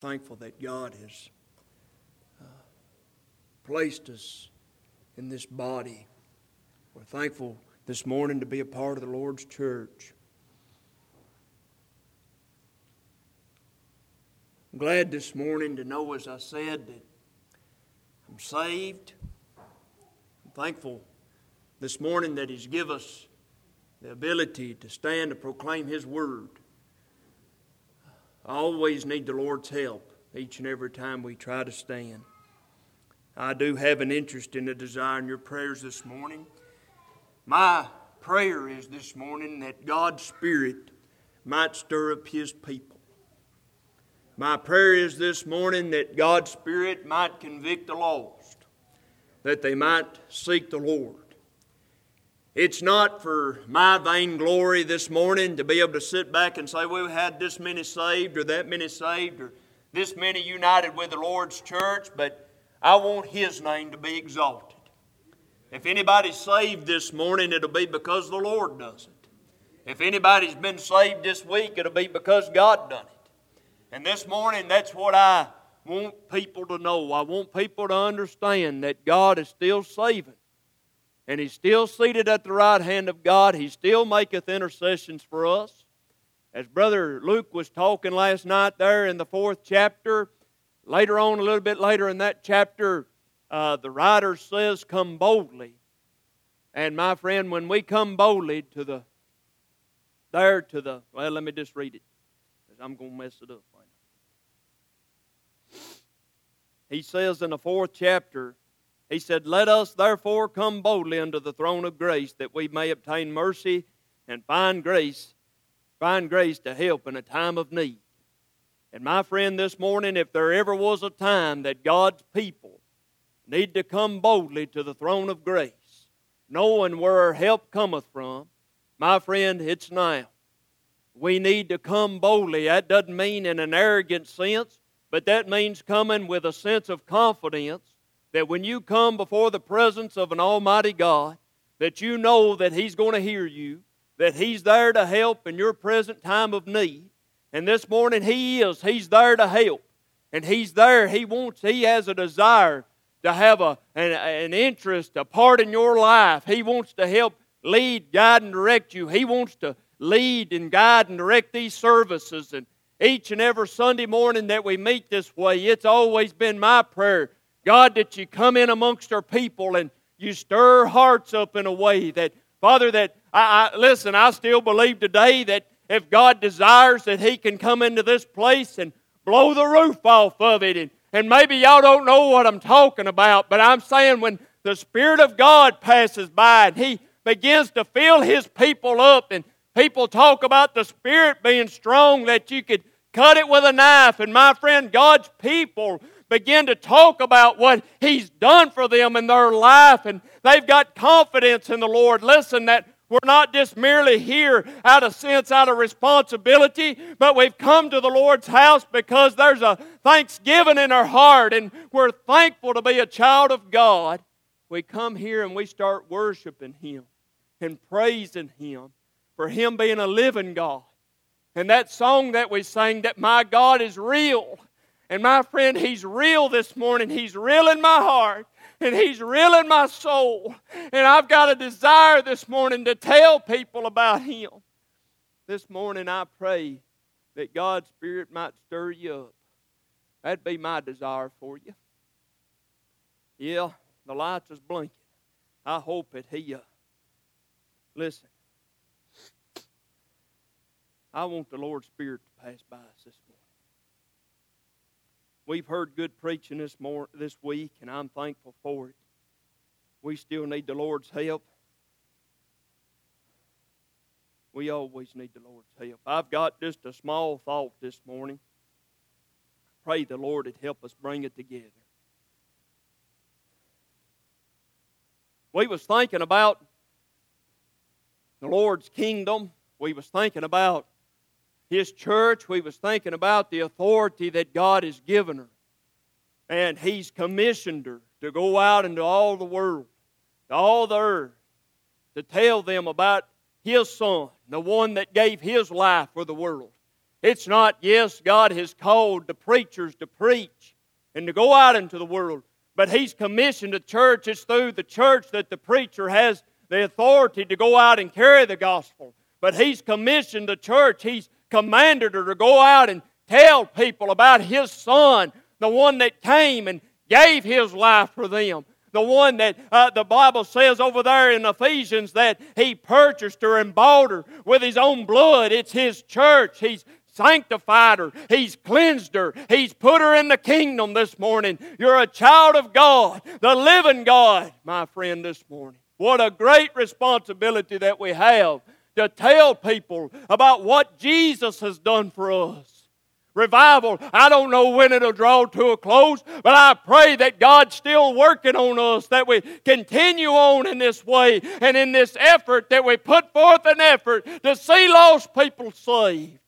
thankful that God has uh, placed us in this body. We're thankful this morning to be a part of the Lord's church. I'm glad this morning to know, as I said, that I'm saved. I'm thankful this morning that He's given us the ability to stand to proclaim His word. I always need the Lord's help each and every time we try to stand. I do have an interest in the desire in your prayers this morning. My prayer is this morning that God's Spirit might stir up His people. My prayer is this morning that God's Spirit might convict the lost, that they might seek the Lord. It's not for my vainglory this morning to be able to sit back and say, well, we had this many saved or that many saved or this many united with the Lord's church, but I want His name to be exalted. If anybody's saved this morning, it'll be because the Lord does it. If anybody's been saved this week, it'll be because God done it. And this morning, that's what I want people to know. I want people to understand that God is still saving and he's still seated at the right hand of God. He still maketh intercessions for us. As Brother Luke was talking last night there in the fourth chapter, later on, a little bit later in that chapter, uh, the writer says, Come boldly. And my friend, when we come boldly to the, there to the, well, let me just read it, because I'm going to mess it up. He says in the fourth chapter, he said, Let us therefore come boldly unto the throne of grace that we may obtain mercy and find grace, find grace to help in a time of need. And my friend, this morning, if there ever was a time that God's people need to come boldly to the throne of grace, knowing where help cometh from, my friend, it's now. We need to come boldly. That doesn't mean in an arrogant sense, but that means coming with a sense of confidence that when you come before the presence of an Almighty God, that you know that He's going to hear you, that He's there to help in your present time of need. And this morning He is. He's there to help. And He's there. He wants, He has a desire to have a, an, an interest, a part in your life. He wants to help lead, guide, and direct you. He wants to lead and guide and direct these services. And each and every Sunday morning that we meet this way, it's always been my prayer God, that you come in amongst our people and you stir hearts up in a way that, Father, that I, I listen, I still believe today that if God desires that He can come into this place and blow the roof off of it. And, and maybe y'all don't know what I'm talking about, but I'm saying when the Spirit of God passes by and He begins to fill His people up, and people talk about the Spirit being strong, that you could cut it with a knife. And my friend, God's people begin to talk about what He's done for them in their life, and they've got confidence in the Lord. Listen, that we're not just merely here out of sense, out of responsibility, but we've come to the Lord's house because there's a thanksgiving in our heart and we're thankful to be a child of God. We come here and we start worshiping Him and praising Him for Him being a living God. And that song that we sang, that my God is real, and my friend, He's real this morning. He's real in my heart and He's real in my soul. And I've got a desire this morning to tell people about Him. This morning, I pray that God's Spirit might stir you up. That'd be my desire for you. Yeah, the lights is blinking. I hope it He. Uh, listen, I want the Lord's Spirit to pass by us this morning. We've heard good preaching this, mor- this week, and I'm thankful for it. We still need the Lord's help. We always need the Lord's help. I've got just a small thought this morning. Pray the Lord would help us bring it together. We was thinking about the Lord's kingdom. We was thinking about his church, we was thinking about the authority that God has given her. And he's commissioned her to go out into all the world, to all the earth, to tell them about his son, the one that gave his life for the world. It's not, yes, God has called the preachers to preach and to go out into the world, but He's commissioned the church. It's through the church that the preacher has the authority to go out and carry the gospel. But He's commissioned the church, He's commanded her to go out and tell people about His Son, the one that came and gave His life for them. The one that uh, the Bible says over there in Ephesians that He purchased her and bought her with His own blood. It's His church. He's sanctified her. He's cleansed her. He's put her in the kingdom this morning. You're a child of God, the living God, my friend, this morning. What a great responsibility that we have to tell people about what Jesus has done for us. Revival, I don't know when it'll draw to a close, but I pray that God's still working on us, that we continue on in this way and in this effort, that we put forth an effort to see lost people saved.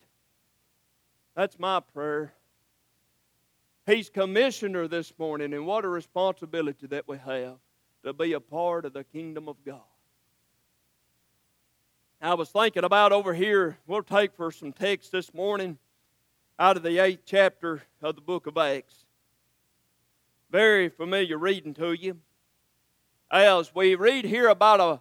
That's my prayer. He's commissioner this morning, and what a responsibility that we have to be a part of the kingdom of God. I was thinking about over here, we'll take for some text this morning out of the eighth chapter of the book of Acts. Very familiar reading to you. As we read here about a,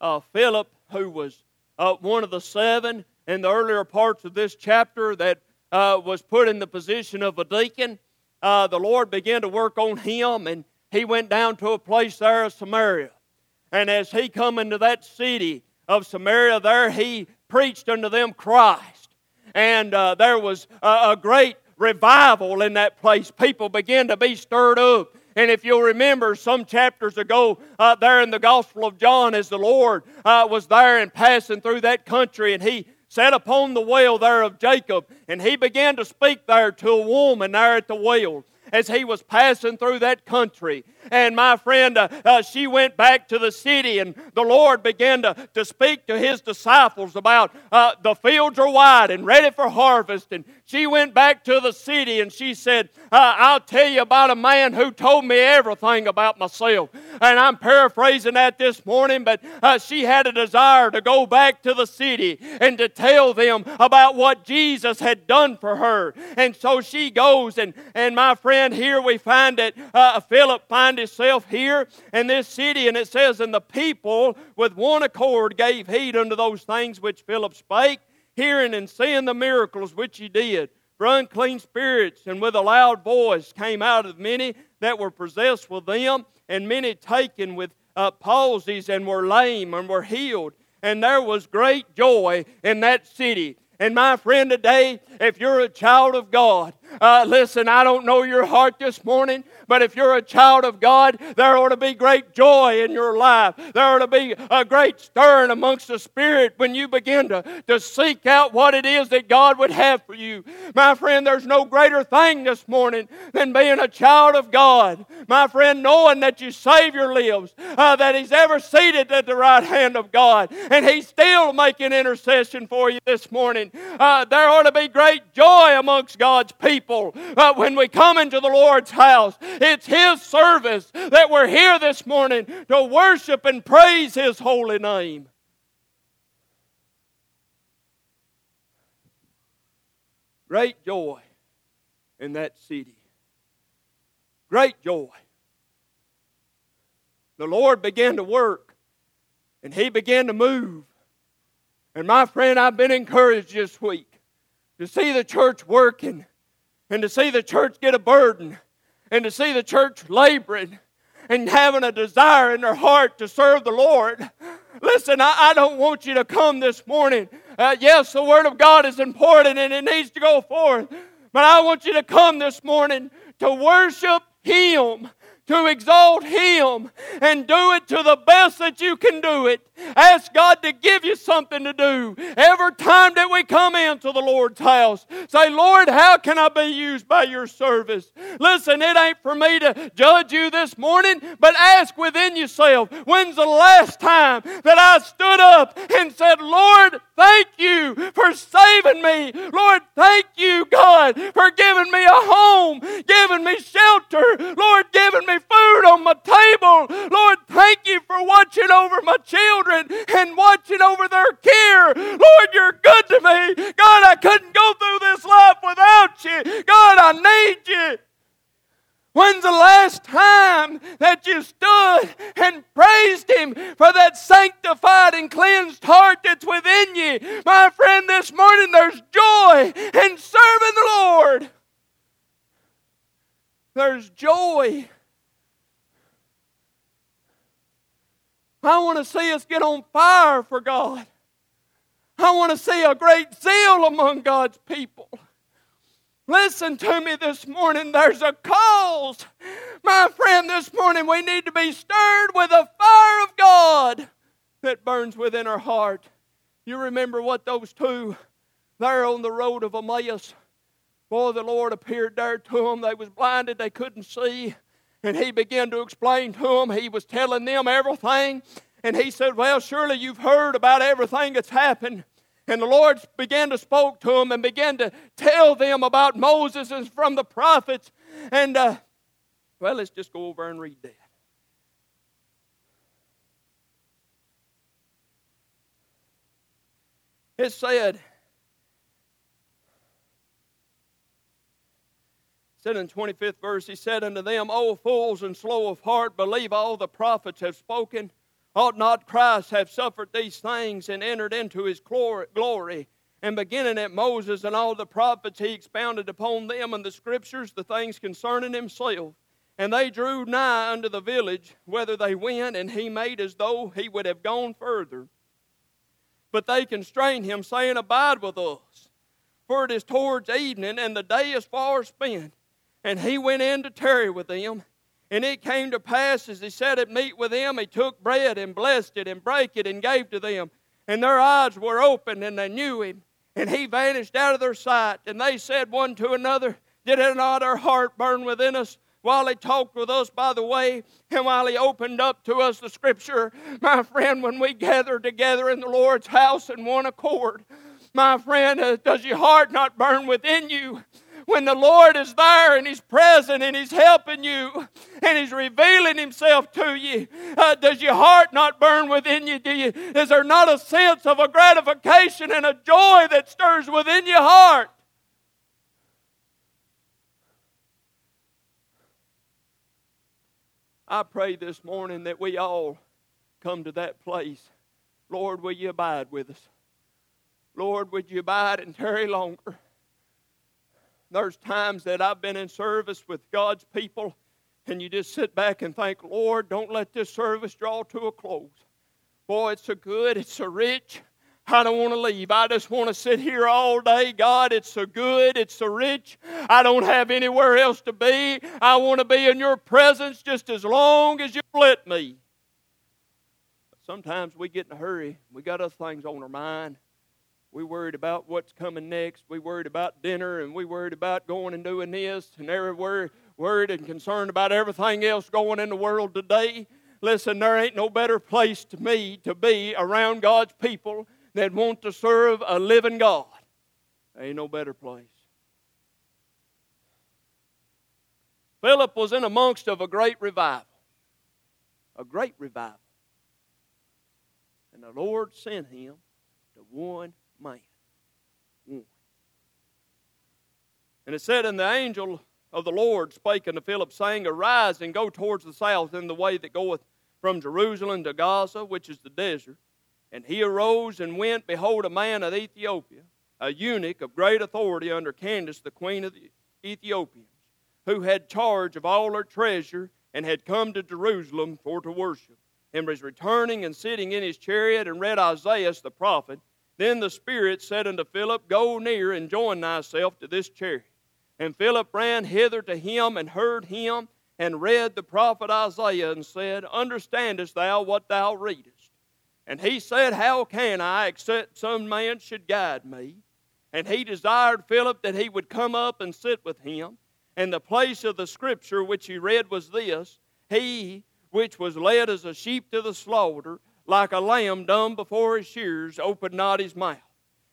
a Philip who was uh, one of the seven in the earlier parts of this chapter that uh, was put in the position of a deacon, uh, the Lord began to work on him, and he went down to a place there of Samaria. And as he come into that city of Samaria, there he preached unto them Christ. And uh, there was a, a great revival in that place. People began to be stirred up. And if you'll remember some chapters ago, uh, there in the Gospel of John, as the Lord uh, was there and passing through that country, and he sat upon the well there of Jacob, and he began to speak there to a woman there at the well as he was passing through that country. And my friend, uh, uh, she went back to the city, and the Lord began to, to speak to his disciples about uh, the fields are wide and ready for harvest. And she went back to the city and she said, uh, I'll tell you about a man who told me everything about myself. And I'm paraphrasing that this morning, but uh, she had a desire to go back to the city and to tell them about what Jesus had done for her. And so she goes, and, and my friend, here we find that uh, Philip finds himself here in this city, and it says, And the people with one accord gave heed unto those things which Philip spake hearing and seeing the miracles which he did. For unclean spirits and with a loud voice came out of many that were possessed with them, and many taken with uh, palsies and were lame and were healed. And there was great joy in that city. And my friend, today, if you're a child of God, uh, listen, I don't know your heart this morning, but if you're a child of God, there ought to be great joy in your life. There ought to be a great stirring amongst the Spirit when you begin to, to seek out what it is that God would have for you. My friend, there's no greater thing this morning than being a child of God. My friend, knowing that your Savior lives, uh, that He's ever seated at the right hand of God, and He's still making intercession for you this morning. Uh, there ought to be great joy amongst God's people uh, when we come into the Lord's house. It's His service that we're here this morning to worship and praise His holy name. Great joy in that city. Great joy. The Lord began to work and He began to move. And my friend, I've been encouraged this week to see the church working and to see the church get a burden and to see the church laboring and having a desire in their heart to serve the Lord. Listen, I, I don't want you to come this morning. Uh, yes, the Word of God is important and it needs to go forth. But I want you to come this morning to worship Him to exalt Him and do it to the best that you can do it. Ask God to give you something to do. Every time that we come into the Lord's house, say, Lord, how can I be used by your service? Listen, it ain't for me to judge you this morning, but ask within yourself, when's the last time that I stood up and said, Lord, thank you for saving me. Lord, thank you, God, for giving me a home, giving me shelter, Lord, giving me me food on my table. Lord, thank you for watching over my children and watching over their care. Lord, you're good to me. God, I couldn't go through this life without you. God, I need you. When's the last time that you stood and praised Him for that sanctified and cleansed heart that's within you? My friend, this morning there's joy in serving the Lord. There's joy I want to see us get on fire for God. I want to see a great zeal among God's people. Listen to me this morning. There's a cause. My friend, this morning we need to be stirred with the fire of God that burns within our heart. You remember what those two there on the road of Emmaus, boy, the Lord appeared there to them. They was blinded, they couldn't see. And he began to explain to them. He was telling them everything. And he said, Well, surely you've heard about everything that's happened. And the Lord began to spoke to them and began to tell them about Moses and from the prophets. And, uh, well, let's just go over and read that. It said, said in 25th verse, he said unto them, O fools and slow of heart, believe all the prophets have spoken. Ought not Christ have suffered these things and entered into his glory? And beginning at Moses and all the prophets, he expounded upon them and the scriptures the things concerning himself. And they drew nigh unto the village, whither they went, and he made as though he would have gone further. But they constrained him, saying, Abide with us, for it is towards evening, and the day is far spent. And he went in to tarry with them. And it came to pass as he sat at meat with them, he took bread and blessed it and brake it and gave to them. And their eyes were opened and they knew him. And he vanished out of their sight. And they said one to another, Did it not our heart burn within us while he talked with us by the way and while he opened up to us the scripture? My friend, when we gather together in the Lord's house in one accord, my friend, uh, does your heart not burn within you? When the Lord is there and He's present and He's helping you and He's revealing Himself to you, uh, does your heart not burn within you? Do you? Is there not a sense of a gratification and a joy that stirs within your heart? I pray this morning that we all come to that place. Lord, will you abide with us? Lord, would you abide and tarry longer? There's times that I've been in service with God's people, and you just sit back and think, Lord, don't let this service draw to a close. Boy, it's so good, it's so rich. I don't want to leave. I just want to sit here all day. God, it's so good, it's so rich. I don't have anywhere else to be. I want to be in your presence just as long as you let me. sometimes we get in a hurry. We got other things on our mind. We worried about what's coming next. We worried about dinner, and we worried about going and doing this, and everywhere worried and concerned about everything else going in the world today. Listen, there ain't no better place to me to be around God's people that want to serve a living God. There ain't no better place. Philip was in amongst of a great revival. A great revival. And the Lord sent him to one man. One. Mm. And it said, And the angel of the Lord spake unto Philip, saying, Arise and go towards the south in the way that goeth from Jerusalem to Gaza, which is the desert. And he arose and went, behold, a man of Ethiopia, a eunuch of great authority under Candace, the queen of the Ethiopians, who had charge of all her treasure, and had come to Jerusalem for to worship, and was returning and sitting in his chariot, and read Isaiah the prophet. Then the Spirit said unto Philip, Go near and join thyself to this chariot. And Philip ran hither to him and heard him and read the prophet Isaiah and said, Understandest thou what thou readest? And he said, How can I, except some man should guide me? And he desired Philip that he would come up and sit with him. And the place of the scripture which he read was this He which was led as a sheep to the slaughter like a lamb dumb before his shears, opened not his mouth.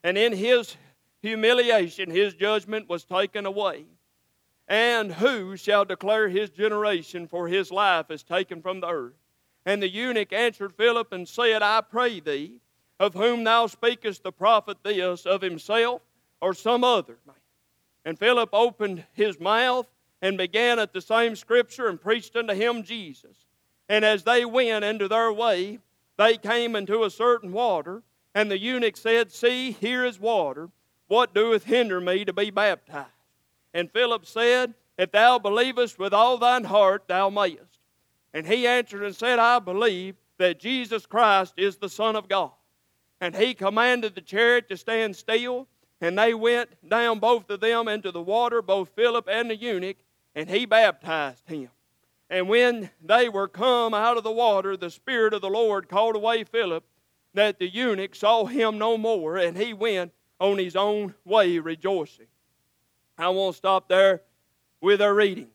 And in his humiliation, his judgment was taken away. And who shall declare his generation, for his life is taken from the earth? And the eunuch answered Philip and said, I pray thee, of whom thou speakest the prophet this, of himself or some other man? And Philip opened his mouth and began at the same scripture and preached unto him Jesus. And as they went into their way, they came into a certain water, and the eunuch said, See, here is water. What doeth hinder me to be baptized? And Philip said, If thou believest with all thine heart, thou mayest. And he answered and said, I believe that Jesus Christ is the Son of God. And he commanded the chariot to stand still, and they went down both of them into the water, both Philip and the eunuch, and he baptized him. And when they were come out of the water, the Spirit of the Lord called away Philip, that the eunuch saw him no more, and he went on his own way rejoicing. I won't stop there with our reading.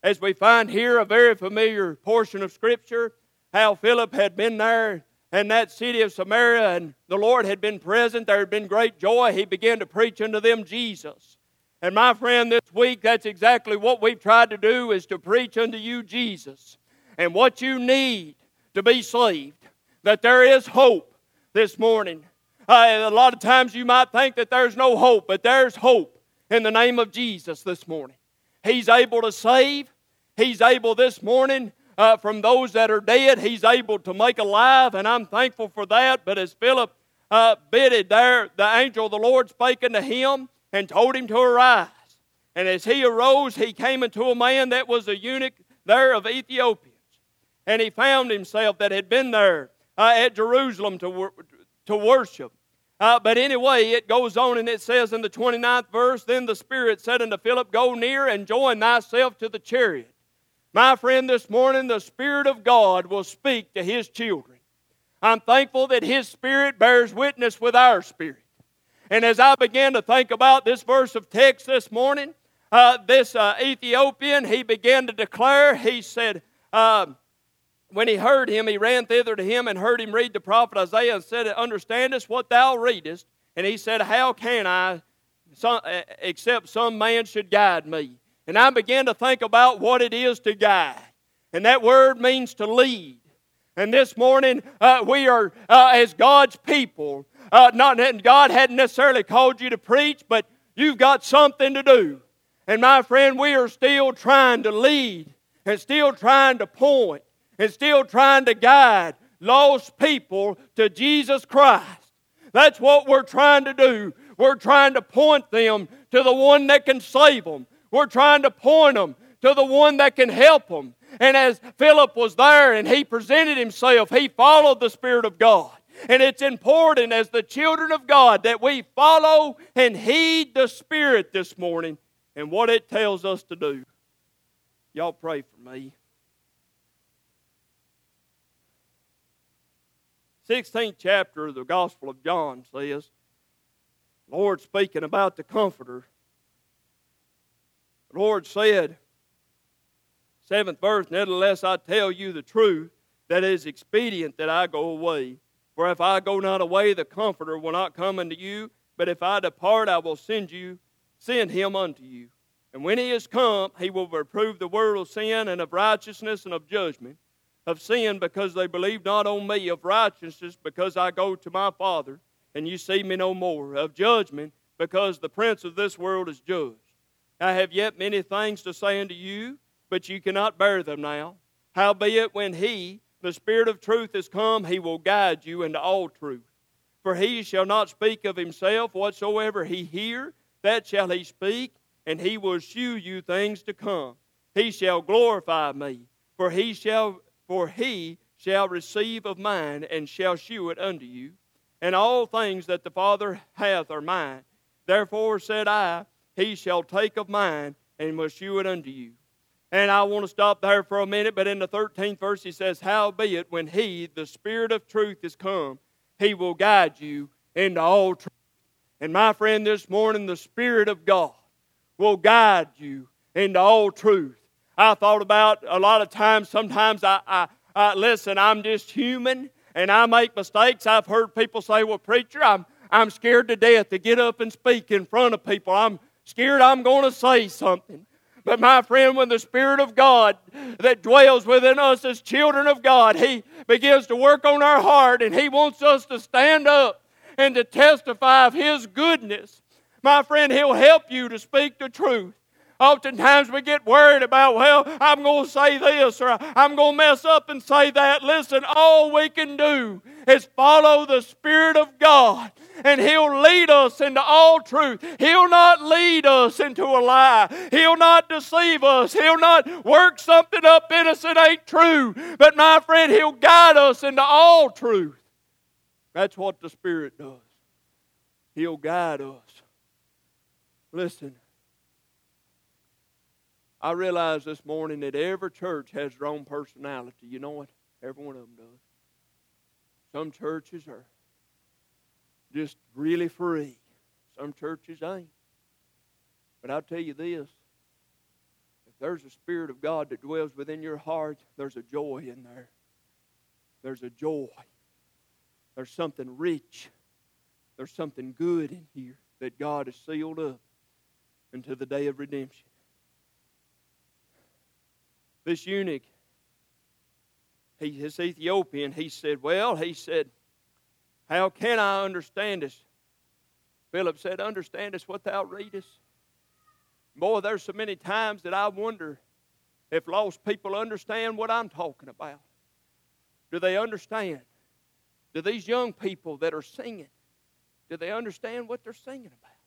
As we find here a very familiar portion of Scripture, how Philip had been there in that city of Samaria, and the Lord had been present. There had been great joy. He began to preach unto them Jesus. And my friend, this week, that's exactly what we've tried to do is to preach unto you Jesus and what you need to be saved. That there is hope this morning. Uh, a lot of times you might think that there's no hope, but there's hope in the name of Jesus this morning. He's able to save. He's able this morning uh, from those that are dead. He's able to make alive, and I'm thankful for that. But as Philip uh, bidded there, the angel of the Lord spake unto him and told him to arise. And as he arose, he came unto a man that was a eunuch there of Ethiopians. And he found himself that had been there uh, at Jerusalem to, to worship. Uh, but anyway, it goes on and it says in the 29th verse Then the Spirit said unto Philip, Go near and join thyself to the chariot. My friend, this morning the Spirit of God will speak to His children. I'm thankful that His Spirit bears witness with our spirit. And as I began to think about this verse of text this morning, uh, this uh, Ethiopian, he began to declare, he said, uh, when he heard him, he ran thither to him and heard him read the prophet Isaiah and said, Understandest what thou readest? And he said, How can I, some, except some man should guide me? And I began to think about what it is to guide. And that word means to lead. And this morning, uh, we are, uh, as God's people, uh, not God hadn't necessarily called you to preach, but you've got something to do. And my friend, we are still trying to lead and still trying to point and still trying to guide lost people to Jesus Christ. That's what we're trying to do. We're trying to point them to the one that can save them. We're trying to point them to the one that can help them. And as Philip was there and he presented himself, he followed the Spirit of God. And it's important as the children of God that we follow and heed the Spirit this morning and what it tells us to do. Y'all pray for me. 16th chapter of the Gospel of John says, Lord speaking about the Comforter, the Lord said, seventh verse, Nevertheless I tell you the truth, that it is expedient that I go away. For if I go not away, the Comforter will not come unto you. But if I depart, I will send you, send him unto you. And when he is come, he will reprove the world of sin and of righteousness and of judgment. Of sin, because they believe not on me. Of righteousness, because I go to my Father, and you see me no more. Of judgment, because the prince of this world is judged. I have yet many things to say unto you, but you cannot bear them now. Howbeit, when he, the Spirit of truth is come, he will guide you into all truth. For he shall not speak of himself, whatsoever he hear, that shall he speak, and he will shew you things to come. He shall glorify me, for he shall for he shall receive of mine, and shall shew it unto you. And all things that the Father hath are mine. Therefore said I, He shall take of mine, and will shew it unto you. And I want to stop there for a minute, but in the 13th verse he says, Howbeit, when he, the Spirit of truth, is come, he will guide you into all truth. And my friend, this morning, the Spirit of God will guide you into all truth. I thought about a lot of times, sometimes I, I, I listen, I'm just human and I make mistakes. I've heard people say, Well, preacher, I'm, I'm scared to death to get up and speak in front of people. I'm scared I'm going to say something. But my friend, when the Spirit of God that dwells within us as children of God, He begins to work on our heart and He wants us to stand up and to testify of His goodness. My friend, He'll help you to speak the truth. Oftentimes we get worried about, well, I'm going to say this or I'm going to mess up and say that. Listen, all we can do is follow the Spirit of God and He'll lead us into all truth. He'll not lead us into a lie. He'll not deceive us. He'll not work something up in us that ain't true. But my friend, He'll guide us into all truth. That's what the Spirit does. He'll guide us. Listen, I realize this morning that every church has their own personality. You know what? Every one of them does. Some churches are just really free. Some churches ain't. But I'll tell you this if there's a Spirit of God that dwells within your heart, there's a joy in there. There's a joy. There's something rich. There's something good in here that God has sealed up until the day of redemption. This eunuch, he, his Ethiopian, he said, Well, he said, How can I understand this? Philip said, Understand us what thou readest. Boy, there's so many times that I wonder if lost people understand what I'm talking about. Do they understand? Do these young people that are singing, do they understand what they're singing about?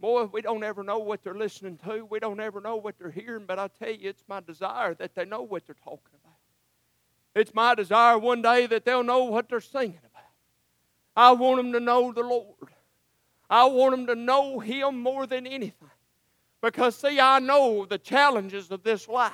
Boy, we don't ever know what they're listening to. We don't ever know what they're hearing, but I tell you, it's my desire that they know what they're talking about. It's my desire one day that they'll know what they're singing about. I want them to know the Lord. I want them to know Him more than anything. Because, see, I know the challenges of this life.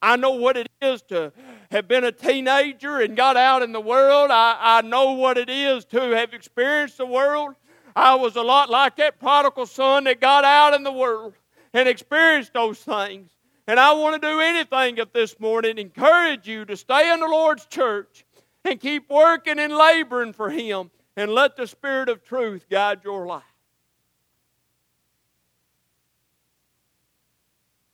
I know what it is to have been a teenager and got out in the world. I, I know what it is to have experienced the world. I was a lot like that prodigal son that got out in the world and experienced those things. And I want to do anything at this morning, encourage you to stay in the Lord's church and keep working and laboring for Him and let the Spirit of truth guide your life.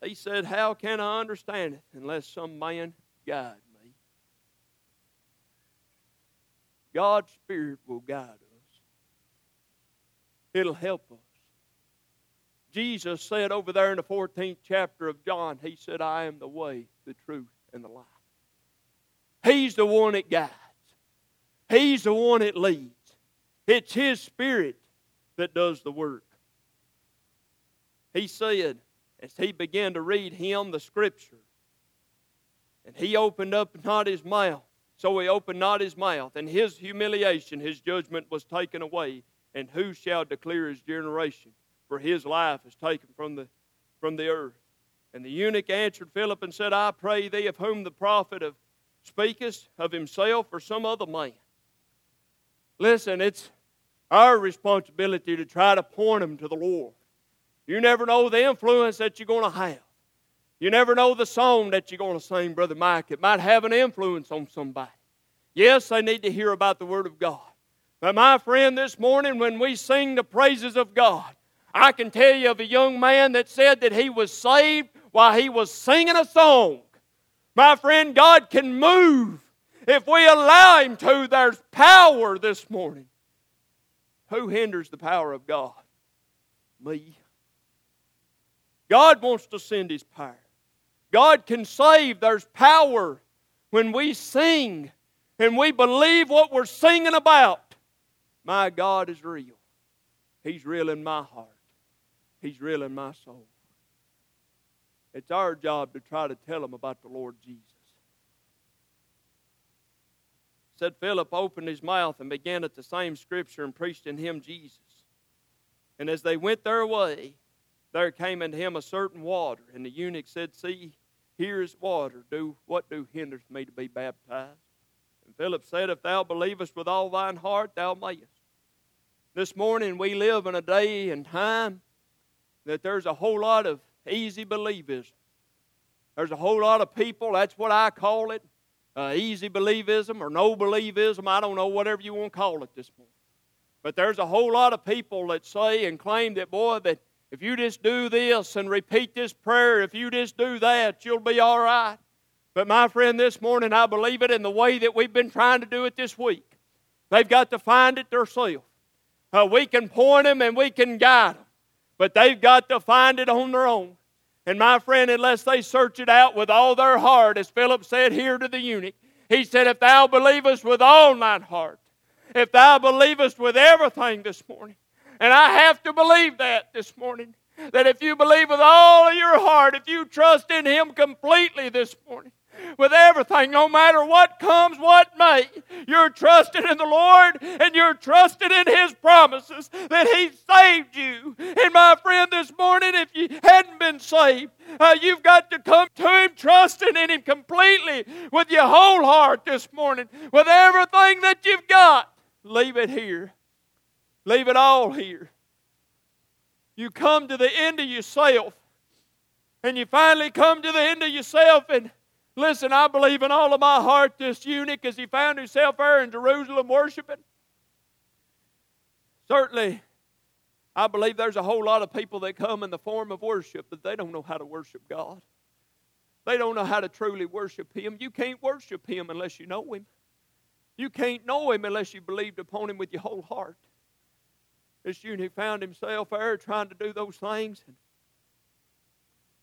He said, How can I understand it unless some man guide me? God's Spirit will guide us. It'll help us. Jesus said over there in the 14th chapter of John, He said, I am the way, the truth, and the life. He's the one that guides, He's the one that leads. It's His Spirit that does the work. He said, as he began to read him the Scripture, and he opened up not his mouth, so he opened not his mouth, and his humiliation, his judgment was taken away and who shall declare his generation? For his life is taken from the, from the earth. And the eunuch answered Philip and said, I pray thee, of whom the prophet of speakest, of himself or some other man. Listen, it's our responsibility to try to point them to the Lord. You never know the influence that you're going to have. You never know the song that you're going to sing, Brother Mike. It might have an influence on somebody. Yes, they need to hear about the Word of God. But my friend, this morning when we sing the praises of God, I can tell you of a young man that said that he was saved while he was singing a song. My friend, God can move if we allow Him to. There's power this morning. Who hinders the power of God? Me. God wants to send His power. God can save. There's power when we sing and we believe what we're singing about. My God is real. He's real in my heart. He's real in my soul. It's our job to try to tell them about the Lord Jesus. Said Philip opened his mouth and began at the same scripture and preached in him Jesus. And as they went their way, there came unto him a certain water, and the eunuch said, See, here is water. Do what do hinders me to be baptized? Philip said, If thou believest with all thine heart, thou mayest. This morning we live in a day and time that there's a whole lot of easy believism. There's a whole lot of people, that's what I call it, uh, easy believism or no believism. I don't know, whatever you want to call it this morning. But there's a whole lot of people that say and claim that, boy, that if you just do this and repeat this prayer, if you just do that, you'll be all right. But my friend, this morning I believe it in the way that we've been trying to do it this week. They've got to find it themselves. Uh, we can point them and we can guide them. But they've got to find it on their own. And my friend, unless they search it out with all their heart, as Philip said here to the eunuch, he said, If thou believest with all thine heart, if thou believest with everything this morning, and I have to believe that this morning, that if you believe with all of your heart, if you trust in Him completely this morning, with everything, no matter what comes, what may. You're trusting in the Lord and you're trusting in His promises that He saved you. And my friend, this morning, if you hadn't been saved, uh, you've got to come to Him trusting in Him completely with your whole heart this morning, with everything that you've got. Leave it here. Leave it all here. You come to the end of yourself, and you finally come to the end of yourself, and Listen, I believe in all of my heart this eunuch as he found himself there in Jerusalem worshiping. Certainly, I believe there's a whole lot of people that come in the form of worship, but they don't know how to worship God. They don't know how to truly worship Him. You can't worship Him unless you know Him. You can't know Him unless you believed upon Him with your whole heart. This eunuch found himself there trying to do those things. And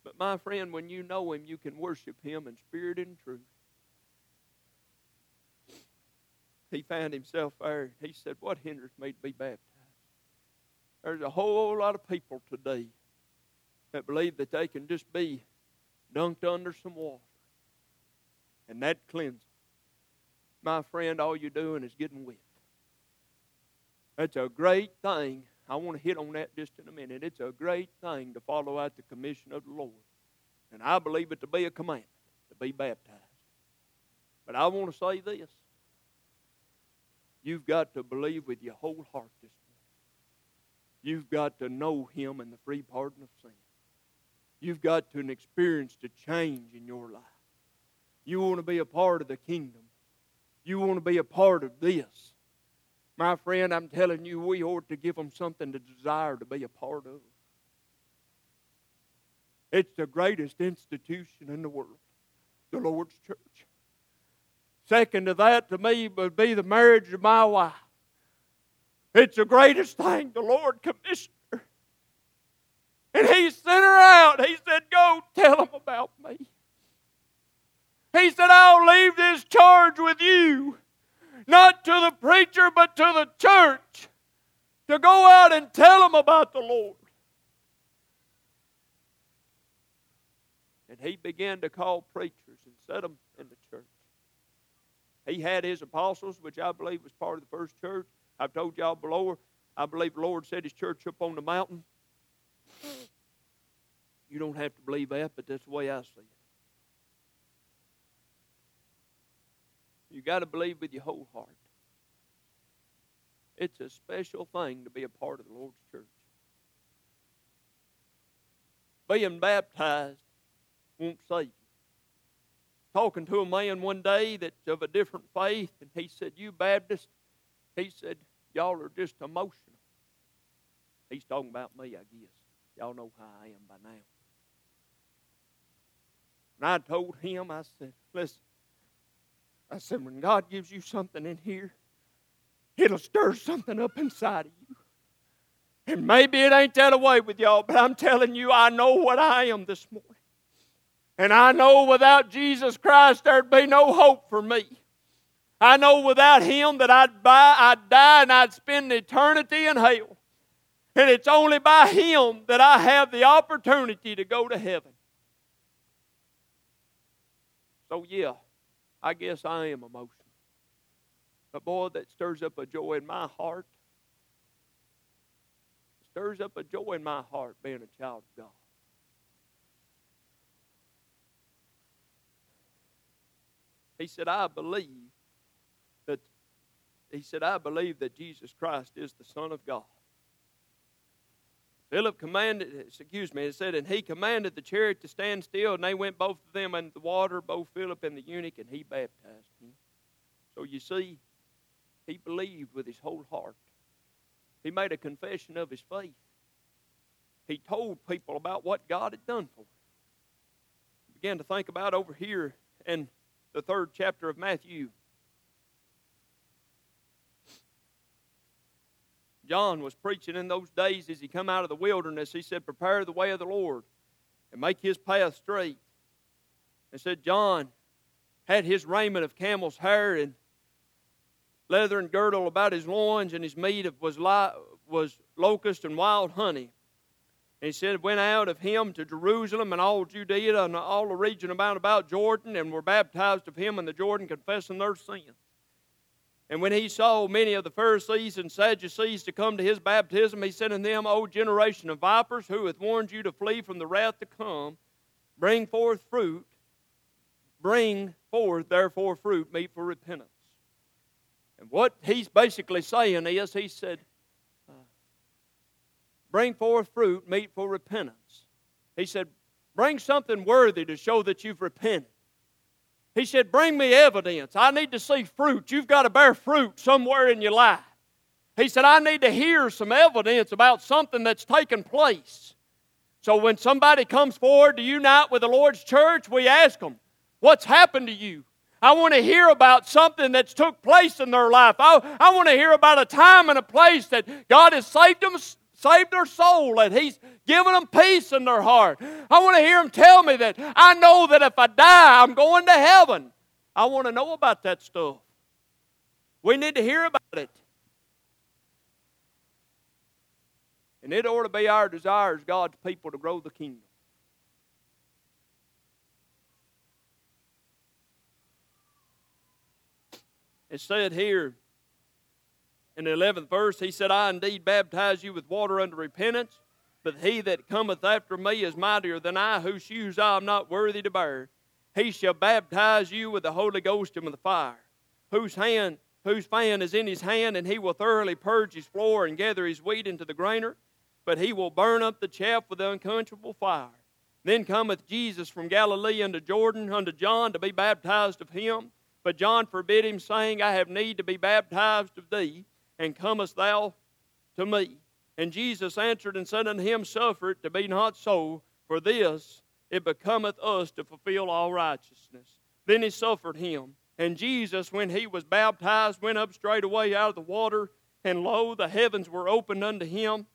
but my friend, when you know Him, you can worship Him in spirit and truth. He found himself there. He said, What hinders me to be baptized? There's a whole lot of people today that believe that they can just be dunked under some water and that cleanses. My friend, all you're doing is getting wet. That's a great thing I want to hit on that just in a minute. It's a great thing to follow out the commission of the Lord. And I believe it to be a command to be baptized. But I want to say this. You've got to believe with your whole heart this morning. You've got to know Him and the free pardon of sin. You've got to experience the change in your life. You want to be a part of the kingdom. You want to be a part of this. My friend, I'm telling you, we ought to give them something to desire to be a part of. It's the greatest institution in the world, the Lord's church. Second to that, to me, would be the marriage of my wife. It's the greatest thing the Lord commissioned her. And He sent her out. He said, Go tell them about me. He said, I'll leave this charge with you not to the preacher, but to the church, to go out and tell them about the Lord. And he began to call preachers and set them in the church. He had his apostles, which I believe was part of the first church. I've told y'all below, I believe the Lord set his church up on the mountain. You don't have to believe that, but that's the way I see it. You got to believe with your whole heart. It's a special thing to be a part of the Lord's church. Being baptized won't save you. Talking to a man one day that's of a different faith, and he said, You Baptist, he said, Y'all are just emotional. He's talking about me, I guess. Y'all know how I am by now. And I told him, I said, Listen, I said, when God gives you something in here, it'll stir something up inside of you. And maybe it ain't that way with y'all, but I'm telling you, I know what I am this morning. And I know without Jesus Christ, there'd be no hope for me. I know without Him that I'd, buy, I'd die and I'd spend eternity in hell. And it's only by Him that I have the opportunity to go to heaven. So, yeah. I guess I am emotional. But boy, that stirs up a joy in my heart. It stirs up a joy in my heart being a child of God. He said, I believe that he said, I believe that Jesus Christ is the Son of God. Philip commanded, excuse me, it said, and he commanded the chariot to stand still, and they went both of them in the water, both Philip and the eunuch, and he baptized him. So you see, he believed with his whole heart. He made a confession of his faith. He told people about what God had done for him. Began to think about over here in the third chapter of Matthew. John was preaching in those days as he come out of the wilderness. He said, Prepare the way of the Lord and make his path straight. And said, John had his raiment of camel's hair and leather and girdle about his loins, and his meat was, was locust and wild honey. And he said, went out of him to Jerusalem and all Judea and all the region about about Jordan, and were baptized of him in the Jordan, confessing their sins. And when he saw many of the Pharisees and Sadducees to come to his baptism, he said unto them, O generation of vipers, who hath warned you to flee from the wrath to come, bring forth fruit, bring forth therefore fruit meet for repentance. And what he's basically saying is, he said, uh, bring forth fruit meet for repentance. He said, bring something worthy to show that you've repented. He said, Bring me evidence. I need to see fruit. You've got to bear fruit somewhere in your life. He said, I need to hear some evidence about something that's taken place. So when somebody comes forward to unite with the Lord's church, we ask them, What's happened to you? I want to hear about something that's took place in their life. I, I want to hear about a time and a place that God has saved them, saved their soul, that He's given them peace in their heart. I want to hear them tell me that I know that if I die, I'm going to heaven. I want to know about that stuff. We need to hear about it. And it ought to be our desire as God's people to grow the kingdom. It said here in the 11th verse, he said, I indeed baptize you with water unto repentance, but he that cometh after me is mightier than I, whose shoes I am not worthy to bear. He shall baptize you with the Holy Ghost and with the fire, whose hand whose fan is in his hand, and he will thoroughly purge his floor and gather his wheat into the grainer, but he will burn up the chaff with the unquenchable fire. Then cometh Jesus from Galilee unto Jordan unto John to be baptized of him. But John forbid him, saying, I have need to be baptized of thee, and comest thou to me? And Jesus answered and said unto him, Suffer it to be not so, for this it becometh us to fulfill all righteousness. Then he suffered him. And Jesus, when he was baptized, went up straightway out of the water, and lo, the heavens were opened unto him.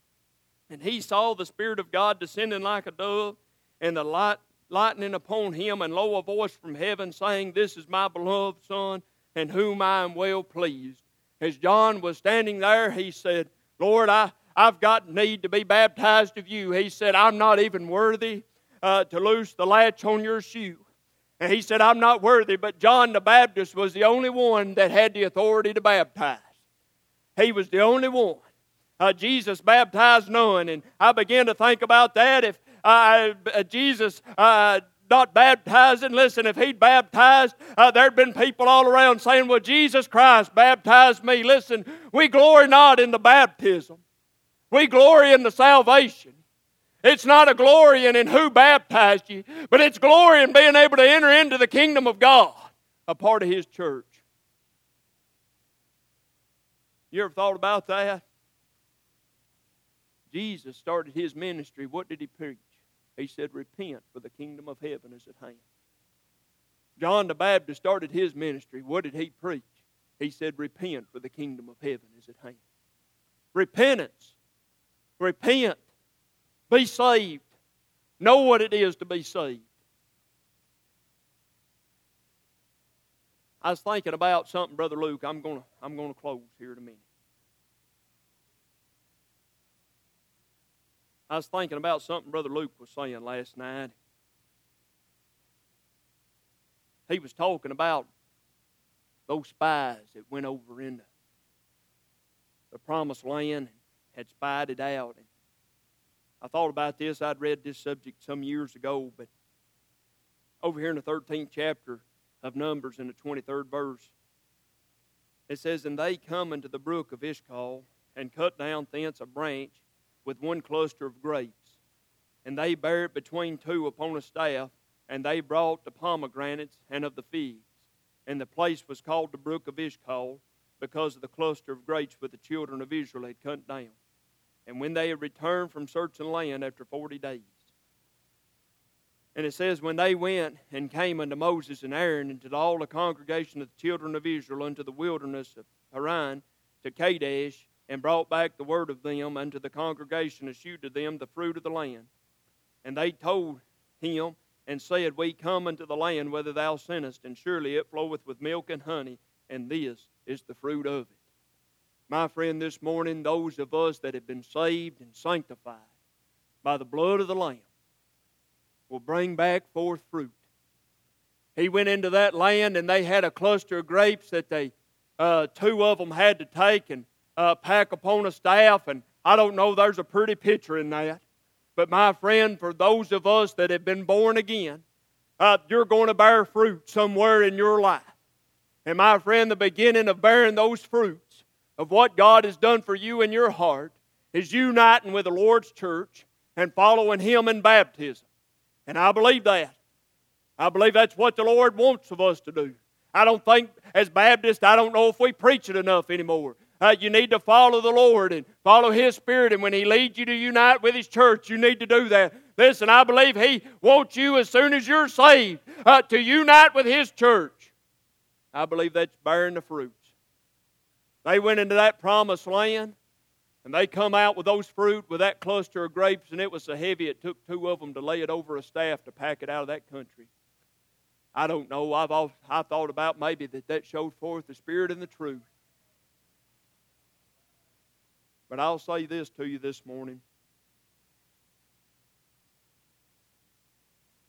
And he saw the Spirit of God descending like a dove, and the light lightning upon him, and lo, a voice from heaven saying, This is my beloved Son, in whom I am well pleased. As John was standing there, he said, Lord, I, I've got need to be baptized of you. He said, I'm not even worthy uh, to loose the latch on your shoe. And he said, I'm not worthy, but John the Baptist was the only one that had the authority to baptize. He was the only one. Uh, Jesus baptized none. And I began to think about that. If uh, Jesus uh, not baptizing. Listen, if he'd baptized, uh, there'd been people all around saying, Well, Jesus Christ baptized me. Listen, we glory not in the baptism, we glory in the salvation. It's not a glorying in who baptized you, but it's glory in being able to enter into the kingdom of God, a part of His church. You ever thought about that? Jesus started His ministry. What did He preach? He said, Repent, for the kingdom of heaven is at hand. John the Baptist started his ministry. What did he preach? He said, Repent, for the kingdom of heaven is at hand. Repentance. Repent. Be saved. Know what it is to be saved. I was thinking about something, Brother Luke. I'm going to I'm going to close here in a minute. I was thinking about something Brother Luke was saying last night. He was talking about those spies that went over into the promised land and had spied it out. And I thought about this. I'd read this subject some years ago, but over here in the 13th chapter of Numbers in the 23rd verse, it says, And they come into the brook of Eshcol and cut down thence a branch with one cluster of grapes. And they bare it between two upon a staff, and they brought the pomegranates and of the figs. And the place was called the brook of Eshcol, because of the cluster of grapes which the children of Israel had cut down. And when they had returned from searching land after forty days. And it says, When they went and came unto Moses and Aaron and to all the congregation of the children of Israel unto the wilderness of Paran, to Kadesh, and brought back the word of them unto the congregation and shewed to them the fruit of the land. And they told him and said, We come unto the land whither thou sentest, and surely it floweth with milk and honey, and this is the fruit of it. My friend, this morning, those of us that have been saved and sanctified by the blood of the Lamb will bring back forth fruit. He went into that land and they had a cluster of grapes that they, uh, two of them had to take and uh, pack upon a staff, and I don't know, there's a pretty picture in that. But my friend, for those of us that have been born again, uh, you're going to bear fruit somewhere in your life. And my friend, the beginning of bearing those fruits of what God has done for you in your heart is uniting with the Lord's church and following Him in baptism. And I believe that. I believe that's what the Lord wants of us to do. I don't think, as Baptists, I don't know if we preach it enough anymore. Uh, you need to follow the Lord and follow His Spirit. And when He leads you to unite with His church, you need to do that. Listen, I believe He wants you as soon as you're saved uh, to unite with His church. I believe that's bearing the fruits. They went into that promised land and they come out with those fruit with that cluster of grapes, and it was so heavy it took two of them to lay it over a staff to pack it out of that country. I don't know. I've I thought about maybe that that showed forth the Spirit and the truth. But I'll say this to you this morning.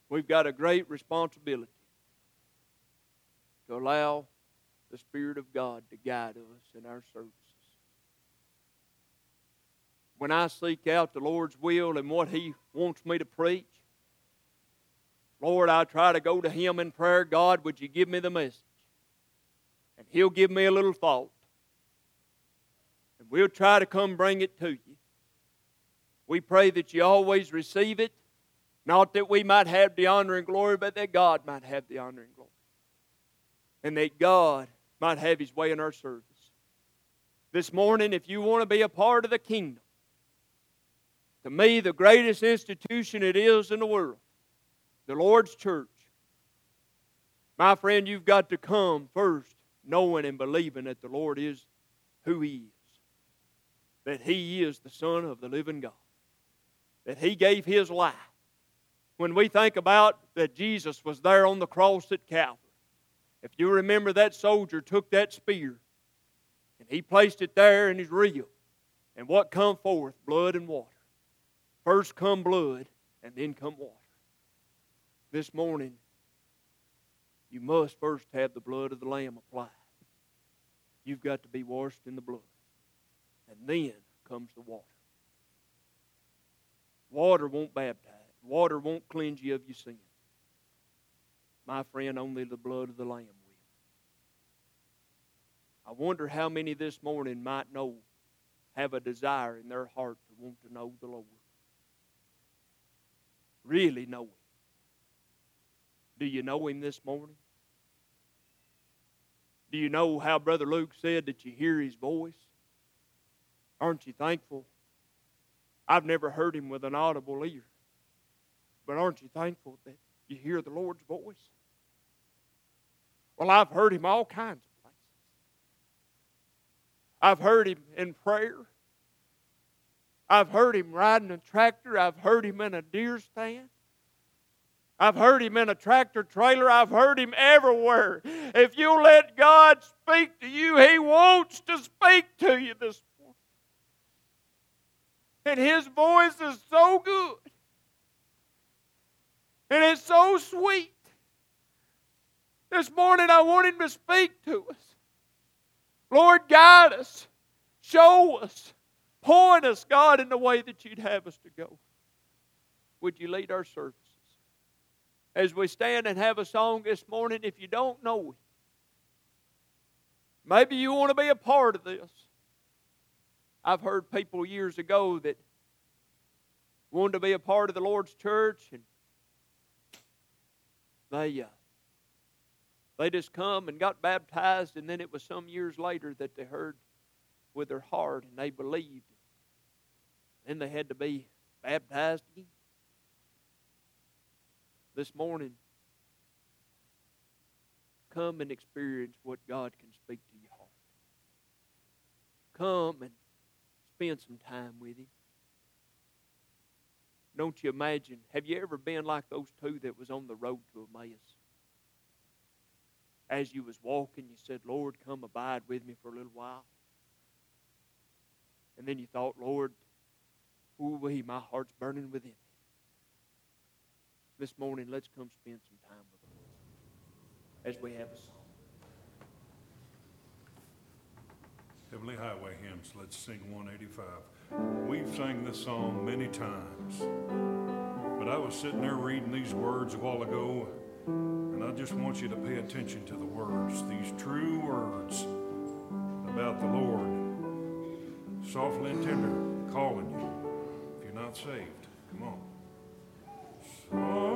We've got a great responsibility to allow the Spirit of God to guide us in our services. When I seek out the Lord's will and what He wants me to preach, Lord, I try to go to Him in prayer. God, would you give me the message? And He'll give me a little thought. And we'll try to come bring it to you. We pray that you always receive it, not that we might have the honor and glory, but that God might have the honor and glory. And that God might have His way in our service. This morning, if you want to be a part of the kingdom, to me, the greatest institution it is in the world, the Lord's church. My friend, you've got to come first knowing and believing that the Lord is who He is that He is the Son of the living God, that He gave His life. When we think about that Jesus was there on the cross at Calvary, if you remember that soldier took that spear and he placed it there in his rib, and what come forth? Blood and water. First come blood, and then come water. This morning, you must first have the blood of the Lamb applied. You've got to be washed in the blood and then comes the water. Water won't baptize. Water won't cleanse you of your sin. My friend, only the blood of the Lamb will. I wonder how many this morning might know, have a desire in their heart to want to know the Lord. Really know Him. Do you know Him this morning? Do you know how Brother Luke said that you hear His voice? Aren't you thankful? I've never heard him with an audible ear. But aren't you thankful that you hear the Lord's voice? Well, I've heard him all kinds of places. I've heard him in prayer. I've heard him riding a tractor. I've heard him in a deer stand. I've heard him in a tractor trailer. I've heard him everywhere. If you let God speak to you, He wants to speak to you this and his voice is so good. And it's so sweet. This morning I want him to speak to us. Lord, guide us. Show us. Point us, God, in the way that you'd have us to go. Would you lead our services? As we stand and have a song this morning, if you don't know Him, maybe you want to be a part of this. I've heard people years ago that wanted to be a part of the Lord's church, and they uh, they just come and got baptized, and then it was some years later that they heard with their heart and they believed. Then they had to be baptized again. This morning, come and experience what God can speak to your heart. Come and spend some time with Him. Don't you imagine? Have you ever been like those two that was on the road to Emmaus? As you was walking, you said, Lord, come abide with me for a little while. And then you thought, Lord, ooh wee, my heart's burning within me. This morning, let's come spend some time with Lord as we have a song. Heavenly Highway hymns, let's sing 185. We've sang this song many times, but I was sitting there reading these words a while ago, and I just want you to pay attention to the words, these true words about the Lord, softly and tender, calling you. If you're not saved, come on.